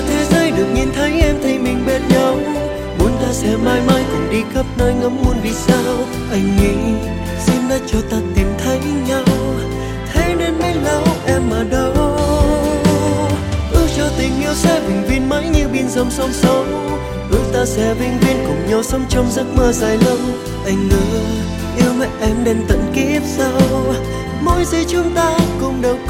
cả thế giới được nhìn thấy, em thấy mình bên nhau. Muốn ta sẽ mãi mãi cùng đi khắp nơi, ngắm muôn vì sao. Anh nghĩ, xin đã cho ta tìm thấy nhau. Thế nên mới lâu em ở đâu. Ước cho tình yêu sẽ bình viên mãi như biển dòng sông sâu. Ước ta sẽ vĩnh viễn cùng nhau sống trong giấc mơ dài lâu. Anh ước yêu mãi em đến tận kiếp sau. Mỗi giây chúng ta cùng đâu có